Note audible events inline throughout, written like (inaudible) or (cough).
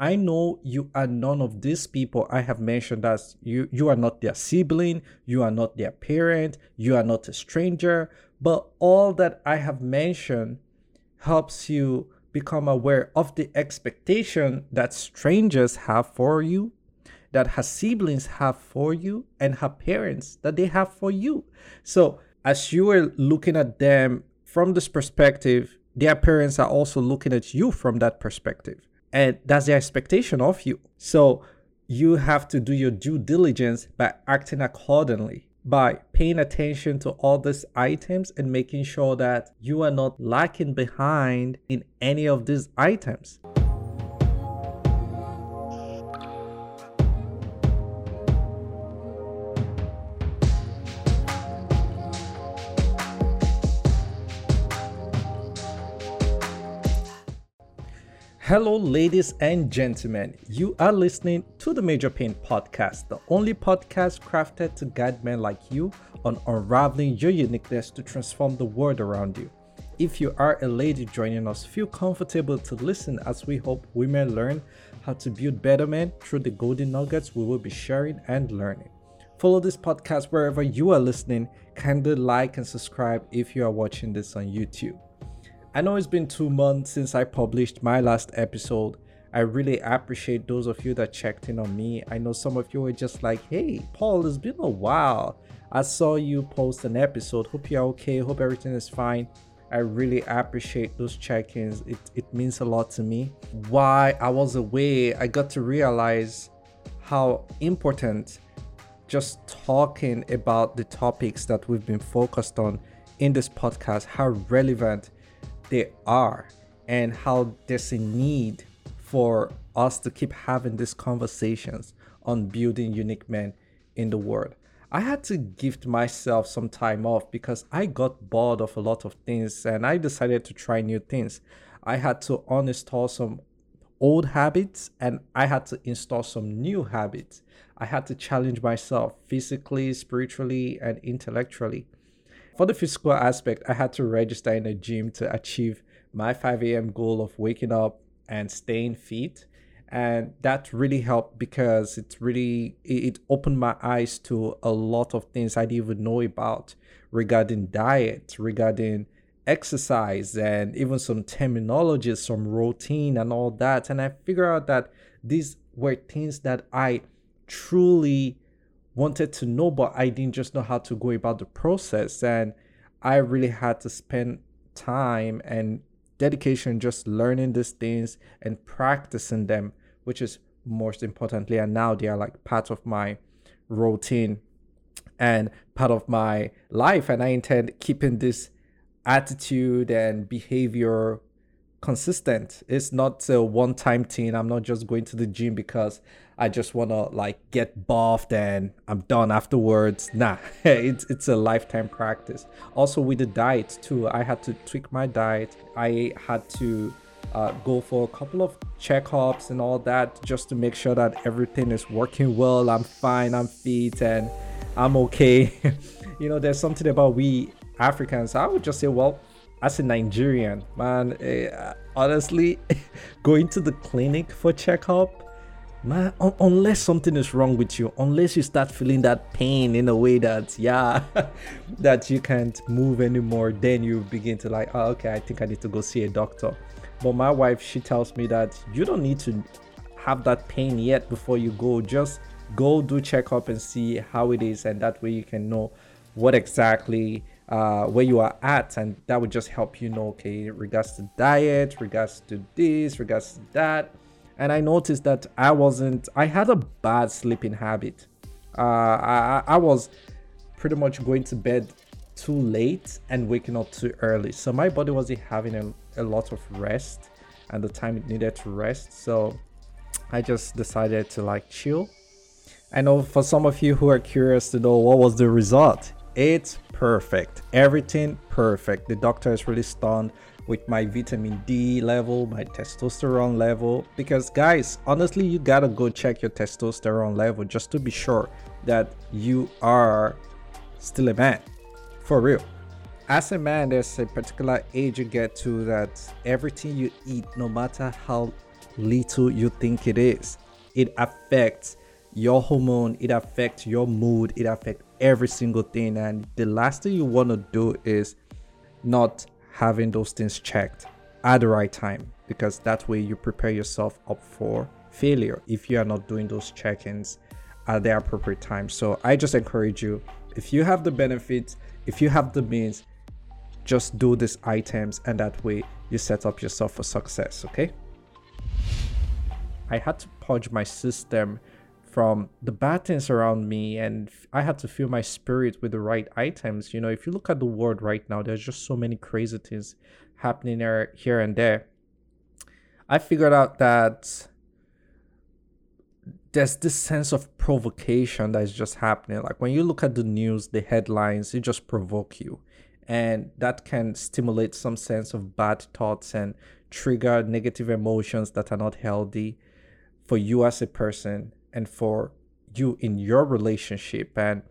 I know you are none of these people I have mentioned as you you are not their sibling, you are not their parent, you are not a stranger, but all that I have mentioned helps you become aware of the expectation that strangers have for you, that her siblings have for you, and her parents that they have for you. So, as you are looking at them from this perspective, their parents are also looking at you from that perspective. And that's the expectation of you. So, you have to do your due diligence by acting accordingly by paying attention to all these items and making sure that you are not lacking behind in any of these items. Hello, ladies and gentlemen. You are listening to the Major Pain Podcast, the only podcast crafted to guide men like you on unraveling your uniqueness to transform the world around you. If you are a lady joining us, feel comfortable to listen as we hope women learn how to build better men through the golden nuggets we will be sharing and learning. Follow this podcast wherever you are listening. Kindly like and subscribe if you are watching this on YouTube. I know it's been two months since I published my last episode. I really appreciate those of you that checked in on me. I know some of you were just like, hey, Paul, it's been a while. I saw you post an episode. Hope you're okay. Hope everything is fine. I really appreciate those check ins. It, it means a lot to me. While I was away, I got to realize how important just talking about the topics that we've been focused on in this podcast, how relevant they are and how there's a need for us to keep having these conversations on building unique men in the world. I had to gift myself some time off because I got bored of a lot of things and I decided to try new things. I had to uninstall some old habits and I had to install some new habits. I had to challenge myself physically, spiritually, and intellectually for the physical aspect, I had to register in a gym to achieve my 5 a.m. goal of waking up and staying fit. And that really helped because it really it opened my eyes to a lot of things I didn't even know about regarding diet, regarding exercise, and even some terminologies, some routine, and all that. And I figured out that these were things that I truly wanted to know, but I didn't just know how to go about the process. And I really had to spend time and dedication just learning these things and practicing them, which is most importantly. And now they are like part of my routine and part of my life. And I intend keeping this attitude and behavior consistent. It's not a one time thing. I'm not just going to the gym because I just want to like get buffed and I'm done afterwards. Nah, (laughs) it's it's a lifetime practice. Also with the diet too, I had to tweak my diet. I had to uh, go for a couple of checkups and all that just to make sure that everything is working well. I'm fine. I'm fit and I'm okay. (laughs) you know, there's something about we Africans. I would just say, well, as a Nigerian, man, uh, honestly, (laughs) going to the clinic for checkup, man, un- unless something is wrong with you, unless you start feeling that pain in a way that, yeah, (laughs) that you can't move anymore, then you begin to like, oh, okay, I think I need to go see a doctor. But my wife, she tells me that you don't need to have that pain yet before you go. Just go do checkup and see how it is, and that way you can know what exactly uh, where you are at, and that would just help you know, okay, regards to diet, regards to this, regards to that. And I noticed that I wasn't, I had a bad sleeping habit. Uh, I, I was pretty much going to bed too late and waking up too early. So my body wasn't having a, a lot of rest and the time it needed to rest. So I just decided to like chill. I know for some of you who are curious to know what was the result, it's perfect. Everything perfect. The doctor is really stunned with my vitamin D level, my testosterone level. Because, guys, honestly, you gotta go check your testosterone level just to be sure that you are still a man. For real. As a man, there's a particular age you get to that everything you eat, no matter how little you think it is. It affects your hormone, it affects your mood, it affects every single thing. And the last thing you want to do is not having those things checked at the right time because that way you prepare yourself up for failure if you are not doing those check-ins at the appropriate time. So I just encourage you if you have the benefits, if you have the means, just do these items and that way you set up yourself for success, okay? I had to purge my system from the bad things around me and I had to fill my spirit with the right items. You know, if you look at the world right now, there's just so many crazy things happening there, here and there. I figured out that there's this sense of provocation that is just happening. Like when you look at the news, the headlines, it just provoke you. And that can stimulate some sense of bad thoughts and trigger negative emotions that are not healthy for you as a person and for you in your relationship. And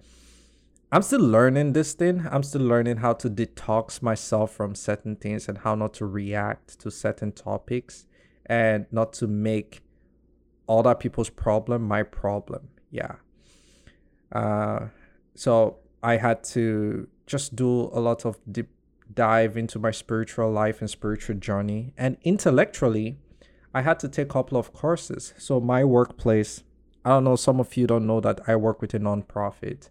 I'm still learning this thing. I'm still learning how to detox myself from certain things and how not to react to certain topics and not to make other people's problem my problem. Yeah. Uh, so I had to just do a lot of deep dive into my spiritual life and spiritual journey. And intellectually, I had to take a couple of courses. So my workplace, I don't know, some of you don't know that I work with a nonprofit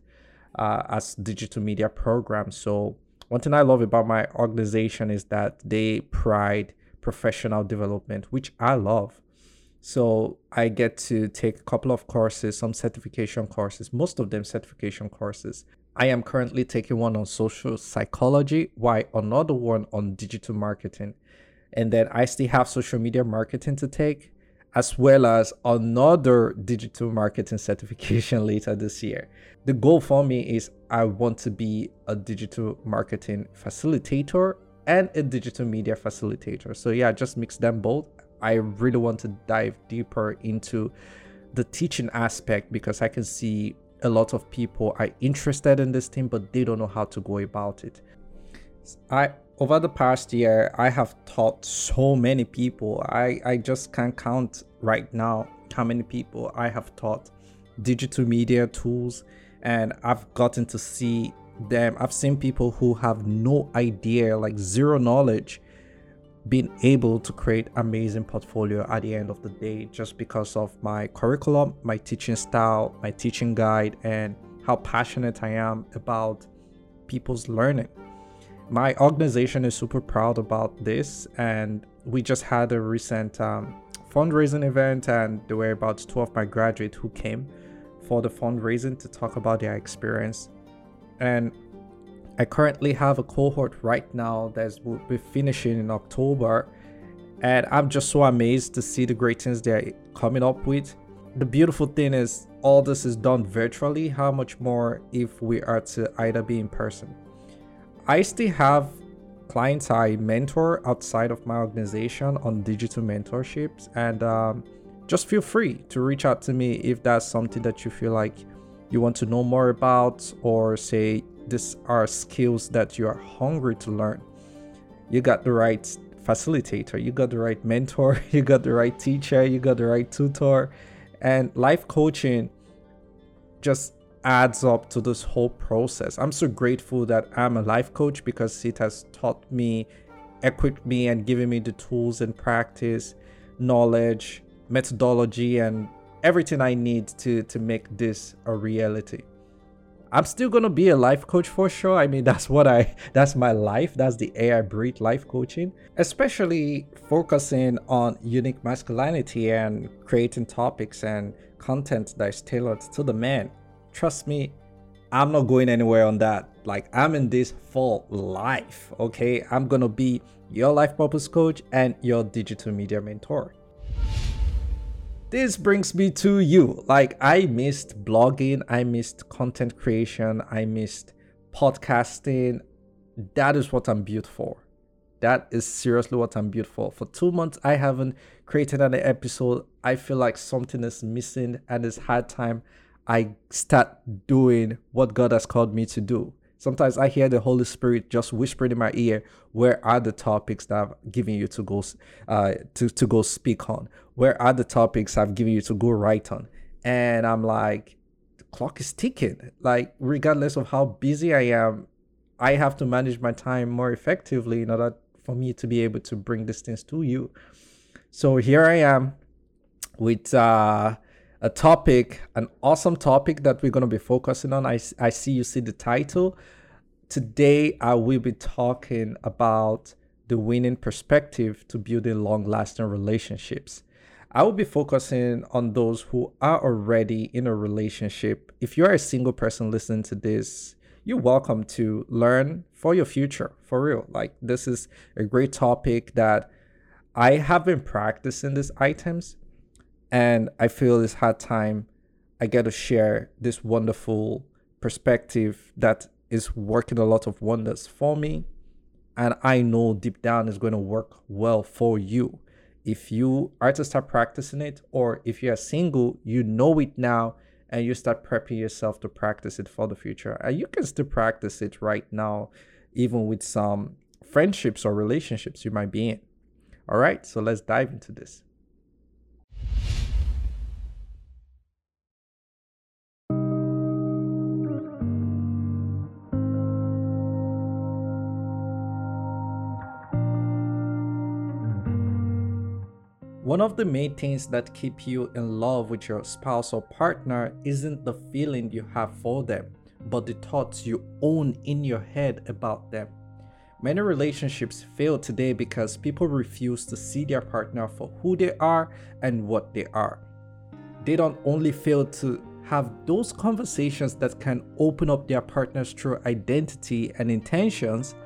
uh, as digital media program. So one thing I love about my organization is that they pride professional development, which I love. So I get to take a couple of courses, some certification courses, most of them certification courses. I am currently taking one on social psychology, why another one on digital marketing. And then I still have social media marketing to take, as well as another digital marketing certification (laughs) later this year. The goal for me is I want to be a digital marketing facilitator and a digital media facilitator. So yeah, just mix them both I really want to dive deeper into the teaching aspect because I can see a lot of people are interested in this thing, but they don't know how to go about it. I over the past year, I have taught so many people. I, I just can't count right now how many people I have taught digital media tools, and I've gotten to see them. I've seen people who have no idea, like zero knowledge, being able to create amazing portfolio at the end of the day just because of my curriculum my teaching style my teaching guide and how passionate i am about people's learning my organization is super proud about this and we just had a recent um, fundraising event and there were about two of my graduates who came for the fundraising to talk about their experience and I currently have a cohort right now that will be finishing in October, and I'm just so amazed to see the great things they're coming up with. The beautiful thing is, all this is done virtually. How much more if we are to either be in person? I still have clients I mentor outside of my organization on digital mentorships, and um, just feel free to reach out to me if that's something that you feel like you want to know more about, or say these are skills that you are hungry to learn. You got the right facilitator, you got the right mentor, (laughs) you got the right teacher, you got the right tutor, and life coaching just adds up to this whole process. I'm so grateful that I'm a life coach because it has taught me, equipped me, and given me the tools and practice, knowledge, methodology, and everything I need to to make this a reality. I'm still gonna be a life coach for sure. I mean, (laughs) that's what I that's my life. That's the air I breathe life coaching, especially focusing on unique masculinity and creating topics and content that is tailored to the man. Trust me, I'm not going anywhere on that. Like I'm in this for life. Okay, I'm gonna be your life purpose coach and your digital media mentor this brings me to you. Like, I missed blogging, I missed content creation, I missed podcasting. That is what I'm built for. That is seriously what I'm built for. For two months, I haven't created an episode. I feel like something is missing, and it's hard time I start doing what God has called me to do. Sometimes I hear the Holy Spirit just whispering in my ear, where are the topics that I've given you to go uh, to, to go speak on? Where are the topics I've given you to go write on? And I'm like, the clock is ticking. Like, regardless of how busy I am, I have to manage my time more effectively in order for me to be able to bring these things to you. So here I am with uh, a topic, an awesome topic that we're going to be focusing on. I, I see you see the title. Today, I will be talking about the winning perspective to building long lasting relationships. I will be focusing on those who are already in a relationship. If you're a single person listening to this, you're welcome to learn for your future, for real. Like, this is a great topic that I have been practicing these items and I feel this hard time. I get to share this wonderful perspective that is working a lot of wonders for me. And I know deep down is going to work well for you. If you are to start practicing it, or if you are single, you know it now and you start prepping yourself to practice it for the future. And you can still practice it right now, even with some friendships or relationships you might be in. All right, so let's dive into this. One of the main things that keep you in love with your spouse or partner isn't the feeling you have for them, but the thoughts you own in your head about them. Many relationships fail today because people refuse to see their partner for who they are and what they are. They don't only fail to have those conversations that can open up their partner's true identity and intentions,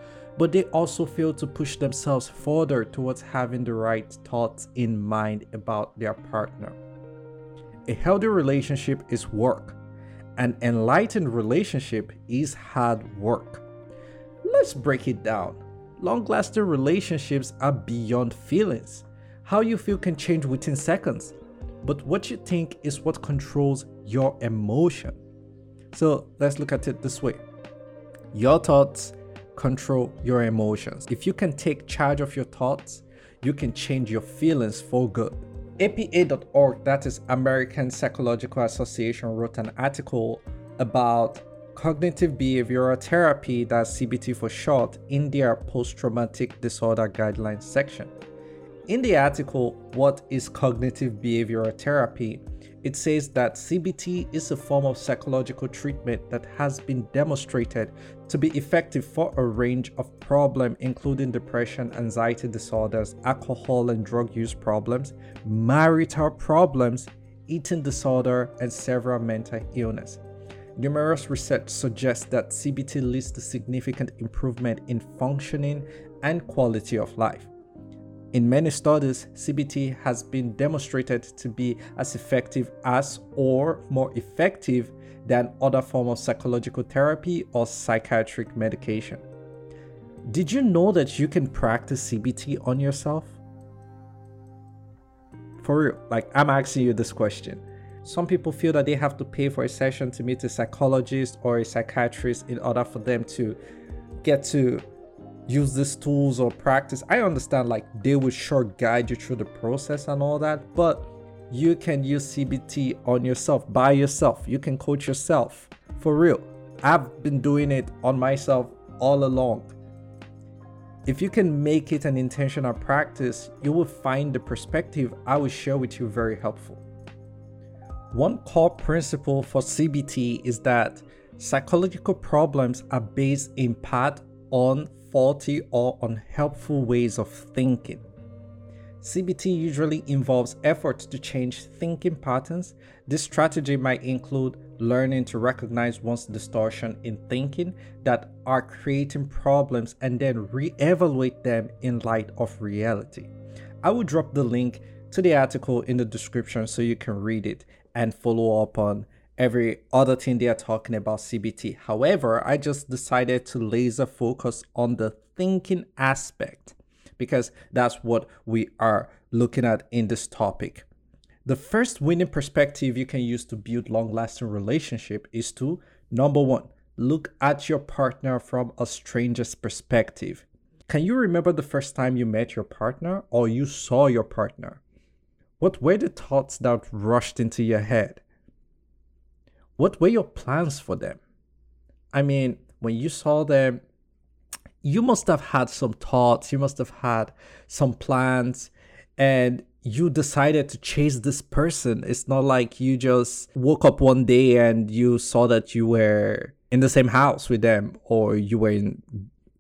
but they also fail to push themselves further towards having the right thoughts in mind about their partner. A healthy relationship is work. An enlightened relationship is hard work. Let's break it down. Long lasting relationships are beyond feelings. How you feel can change within seconds, but what you think is what controls your emotion. So let's look at it this way your thoughts control your emotions. If you can take charge of your thoughts, you can change your feelings for good. APA.org, that is American Psychological Association, wrote an article about cognitive behavioral therapy, that's CBT for short, in their post traumatic disorder guidelines section. In the article, What is Cognitive Behavioral Therapy? It says that CBT is a form of psychological treatment that has been demonstrated to be effective for a range of problems, including depression, anxiety disorders, alcohol and drug use problems, marital problems, eating disorder, and several mental illness. Numerous research suggests that CBT leads to significant improvement in functioning and quality of life. In many studies, CBT has been demonstrated to be as effective as or more effective than other forms of psychological therapy or psychiatric medication. Did you know that you can practice CBT on yourself? For real, like I'm asking you this question. Some people feel that they have to pay for a session to meet a psychologist or a psychiatrist in order for them to get to use these tools or practice. I understand like they will sure guide you through the process and all that, but you can use CBT on yourself by yourself. You can coach yourself for real. I've been doing it on myself all along. If you can make it an intentional practice, you will find the perspective I will share with you very helpful. One core principle for CBT is that psychological problems are based in part on faulty or unhelpful ways of thinking. CBT usually involves efforts to change thinking patterns. This strategy might include learning to recognize one's distortion in thinking that are creating problems and then re-evaluate them in light of reality. I will drop the link to the article in the description so you can read it and follow up on every other thing they are talking about CBT. However, I just decided to laser focus on the thinking aspect because that's what we are looking at in this topic. The first winning perspective you can use to build long lasting relationship is to number one, look at your partner from a stranger's perspective. Can you remember the first time you met your partner or you saw your partner? What were the thoughts that rushed into your head? What were your plans for them? I mean, when you saw them, you must have had some thoughts, you must have had some plans, and you decided to chase this person. It's not like you just woke up one day and you saw that you were in the same house with them or you were in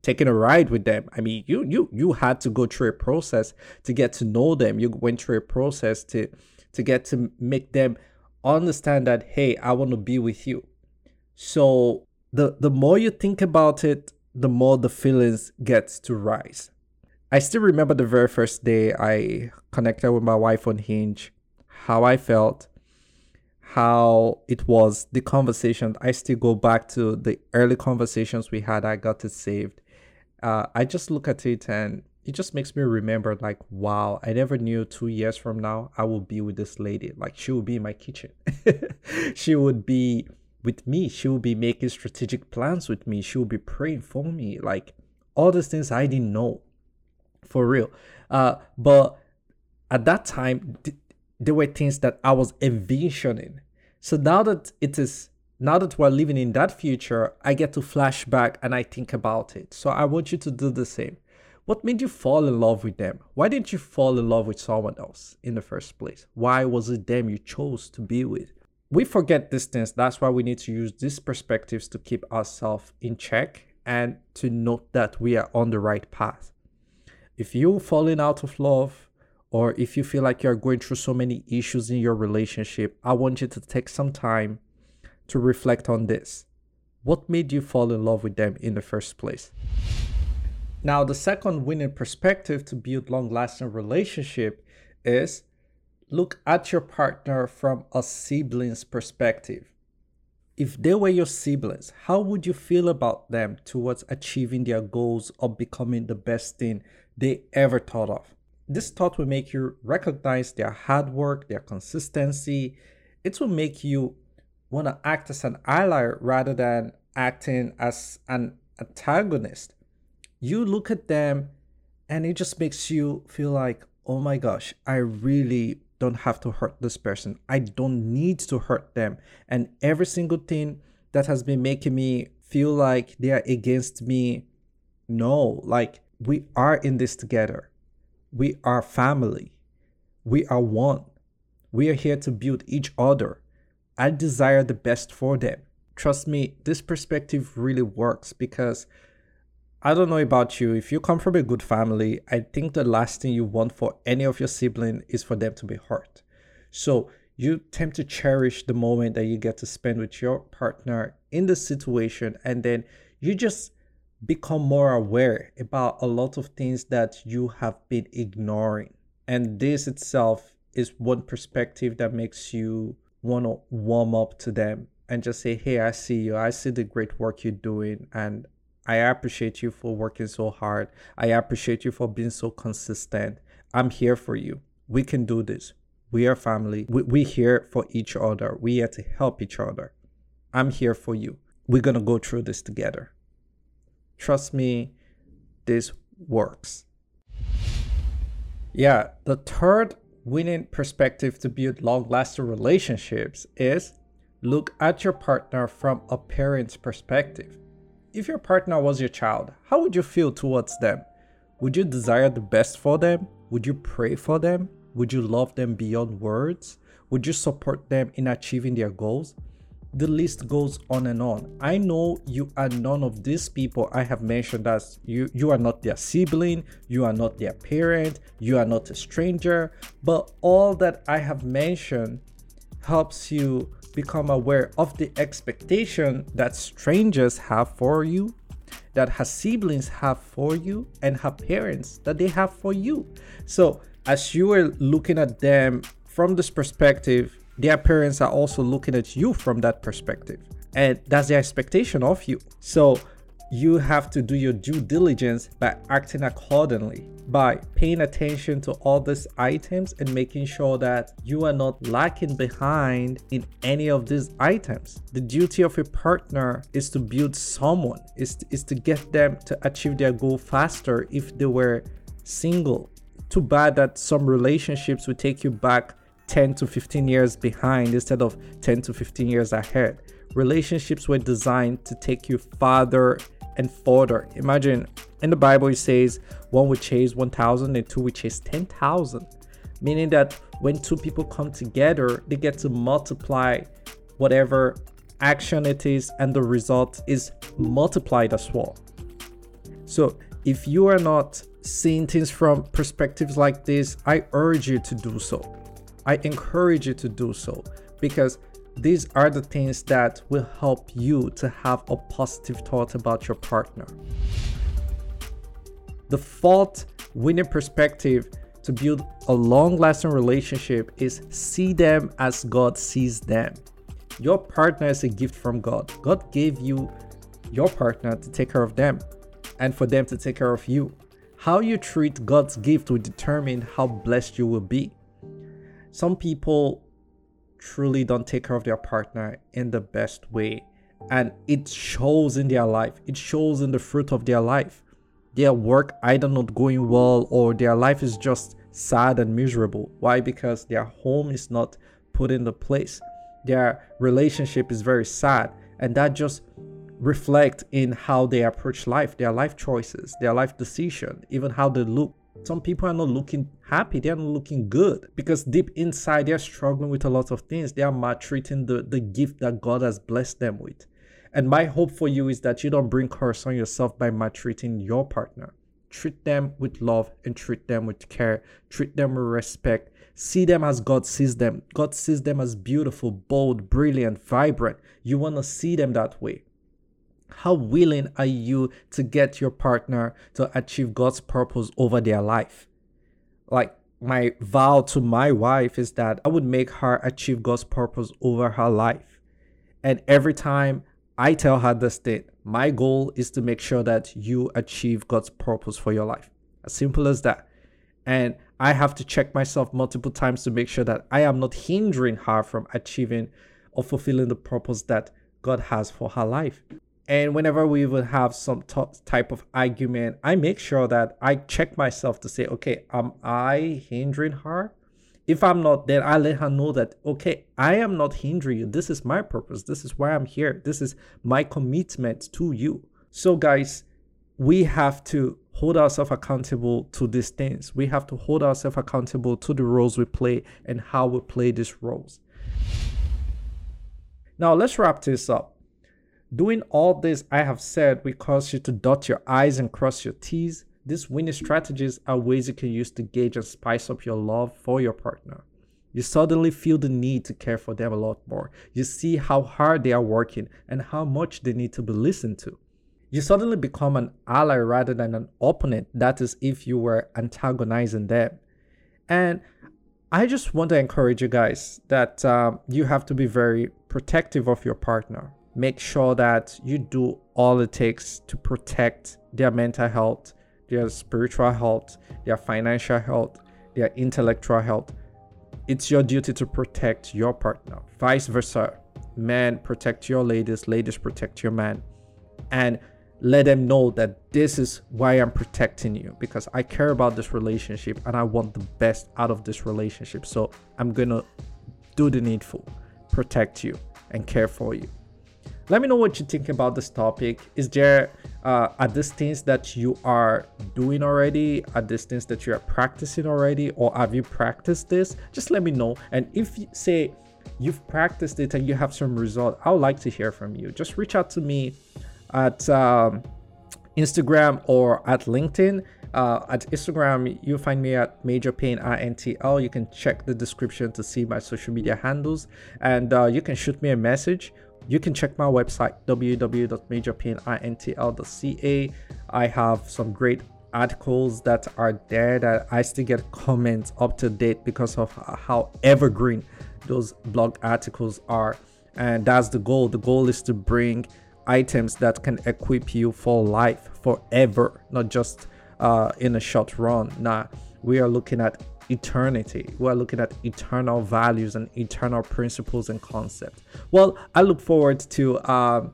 taking a ride with them. I mean, you you you had to go through a process to get to know them. You went through a process to to get to make them understand that hey, I want to be with you. So the the more you think about it, the more the feelings gets to rise. I still remember the very first day I connected with my wife on Hinge, how I felt, how it was, the conversation. I still go back to the early conversations we had. I got it saved. Uh, I just look at it and it just makes me remember, like, wow, I never knew two years from now I will be with this lady. Like, she will be in my kitchen. (laughs) she would be with me. She will be making strategic plans with me. She will be praying for me. Like, all these things I didn't know for real. Uh, but at that time, th- there were things that I was envisioning. So now that it is, now that we're living in that future, I get to flash back and I think about it. So I want you to do the same. What made you fall in love with them? Why didn't you fall in love with someone else in the first place? Why was it them you chose to be with? We forget these things. That's why we need to use these perspectives to keep ourselves in check and to note that we are on the right path if you're falling out of love or if you feel like you're going through so many issues in your relationship, I want you to take some time to reflect on this. What made you fall in love with them in the first place? Now, the second winning perspective to build long lasting relationship is look at your partner from a sibling's perspective. If they were your siblings, how would you feel about them towards achieving their goals of becoming the best thing they ever thought of. This thought will make you recognize their hard work, their consistency. It will make you want to act as an ally rather than acting as an antagonist. You look at them and it just makes you feel like, oh my gosh, I really don't have to hurt this person. I don't need to hurt them. And every single thing that has been making me feel like they are against me, no, like we are in this together. We are family. We are one. We are here to build each other. I desire the best for them. Trust me, this perspective really works because I don't know about you. If you come from a good family, I think the last thing you want for any of your sibling is for them to be hurt. So you tend to cherish the moment that you get to spend with your partner in the situation, and then you just become more aware about a lot of things that you have been ignoring. And this itself is one perspective that makes you want to warm up to them and just say, Hey, I see you. I see the great work you're doing. And I appreciate you for working so hard. I appreciate you for being so consistent. I'm here for you. We can do this. We are family. We, we here for each other. We here to help each other. I'm here for you. We're going to go through this together. Trust me, this works. Yeah, the third winning perspective to build long lasting relationships is look at your partner from a parent's perspective. If your partner was your child, how would you feel towards them? Would you desire the best for them? Would you pray for them? Would you love them beyond words? Would you support them in achieving their goals? the list goes on and on. I know you are none of these people I have mentioned as you you are not their sibling, you are not their parent, you are not a stranger, but all that I have mentioned helps you become aware of the expectation that strangers have for you, that her siblings have for you, and her parents that they have for you. So, as you are looking at them from this perspective, their parents are also looking at you from that perspective and that's the expectation of you so you have to do your due diligence by acting accordingly, by paying attention to all these items and making sure that you are not lacking behind in any of these items. The duty of a partner is to build someone, is to, is to get them to achieve their goal faster if they were single. Too bad that some relationships will take you back 10 to 15 years behind instead of 10 to 15 years ahead. Relationships were designed to take you farther and further. Imagine in the Bible it says one would chase 1,000 and two would chase 10,000, meaning that when two people come together, they get to multiply whatever action it is, and the result is multiplied as well. So if you are not seeing things from perspectives like this, I urge you to do so. I encourage you to do so because these are the things that will help you to have a positive thought about your partner. The fourth winning perspective to build a long lasting relationship is see them as God sees them. Your partner is a gift from God. God gave you your partner to take care of them and for them to take care of you. How you treat God's gift will determine how blessed you will be. Some people truly don't take care of their partner in the best way. And it shows in their life, it shows in the fruit of their life. Their work either not going well or their life is just sad and miserable. Why? Because their home is not put in the place. Their relationship is very sad. And that just reflect in how they approach life, their life choices, their life decision, even how they look some people are not looking happy. They're not looking good because deep inside they're struggling with a lot of things. They are maltreating the, the gift that god has blessed them with. And my hope for you is that you don't bring curse on yourself by maltreating your partner. Treat them with love and treat them with care. Treat them with respect. See them as god sees them. God sees them as beautiful bold brilliant vibrant. You want to see them that way. How willing are you to get your partner to achieve God's purpose over their life? Like, my vow to my wife is that I would make her achieve God's purpose over her life. And every time I tell her this thing, my goal is to make sure that you achieve God's purpose for your life. As simple as that. And I have to check myself multiple times to make sure that I am not hindering her from achieving or fulfilling the purpose that God has for her life. And whenever we would have some t- type of argument, I make sure that I check myself to say, okay, am I hindering her? If I'm not, then I let her know that, okay, I am not hindering you. This is my purpose. This is why I'm here. This is my commitment to you. So, guys, we have to hold ourselves accountable to these things. We have to hold ourselves accountable to the roles we play and how we play these roles. Now, let's wrap this up. Doing all this I have said will cause you to dot your I's and cross your T's. These winning strategies are ways you can use to gauge and spice up your love for your partner. You suddenly feel the need to care for them a lot more. You see how hard they are working and how much they need to be listened to. You suddenly become an ally rather than an opponent. That is, if you were antagonizing them. And I just want to encourage you guys that um, you have to be very protective of your partner make sure that you do all it takes to protect their mental health, their spiritual health, their financial health, their intellectual health. It's your duty to protect your partner. Vice versa. Men protect your ladies, ladies protect your man. And let them know that this is why I'm protecting you because I care about this relationship and I want the best out of this relationship. So I'm to do the needful, protect you and care for you. Let me know what you think about this topic. Is there uh, these things that you are doing already? a distance that you are practicing already, or have you practiced this? Just let me know. And if you say you've practiced it and you have some result, I would like to hear from you. Just reach out to me at um, Instagram or at LinkedIn. Uh, at Instagram, you find me at Major Pain INTL. You can check the description to see my social media handles, and uh, you can shoot me a message you can check my website www.majorpainintl.ca. I have some great articles that are there that I still get comments up to date because of how evergreen those blog articles are. And that's the goal. The goal is to bring items that can equip you for life forever, not just uh, in a short run. Nah, we are looking at eternity. We're looking at eternal values and eternal principles and concepts. Well, I look forward to um,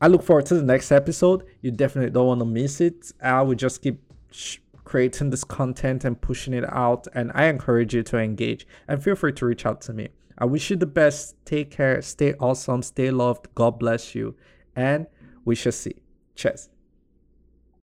I look forward to the next episode. You definitely don't want to miss it. I will just keep sh- creating this content and pushing it out, and I encourage you to engage and feel free to reach out to me. I wish you the best. Take care. Stay awesome. Stay loved. God bless you. And we shall see. Cheers.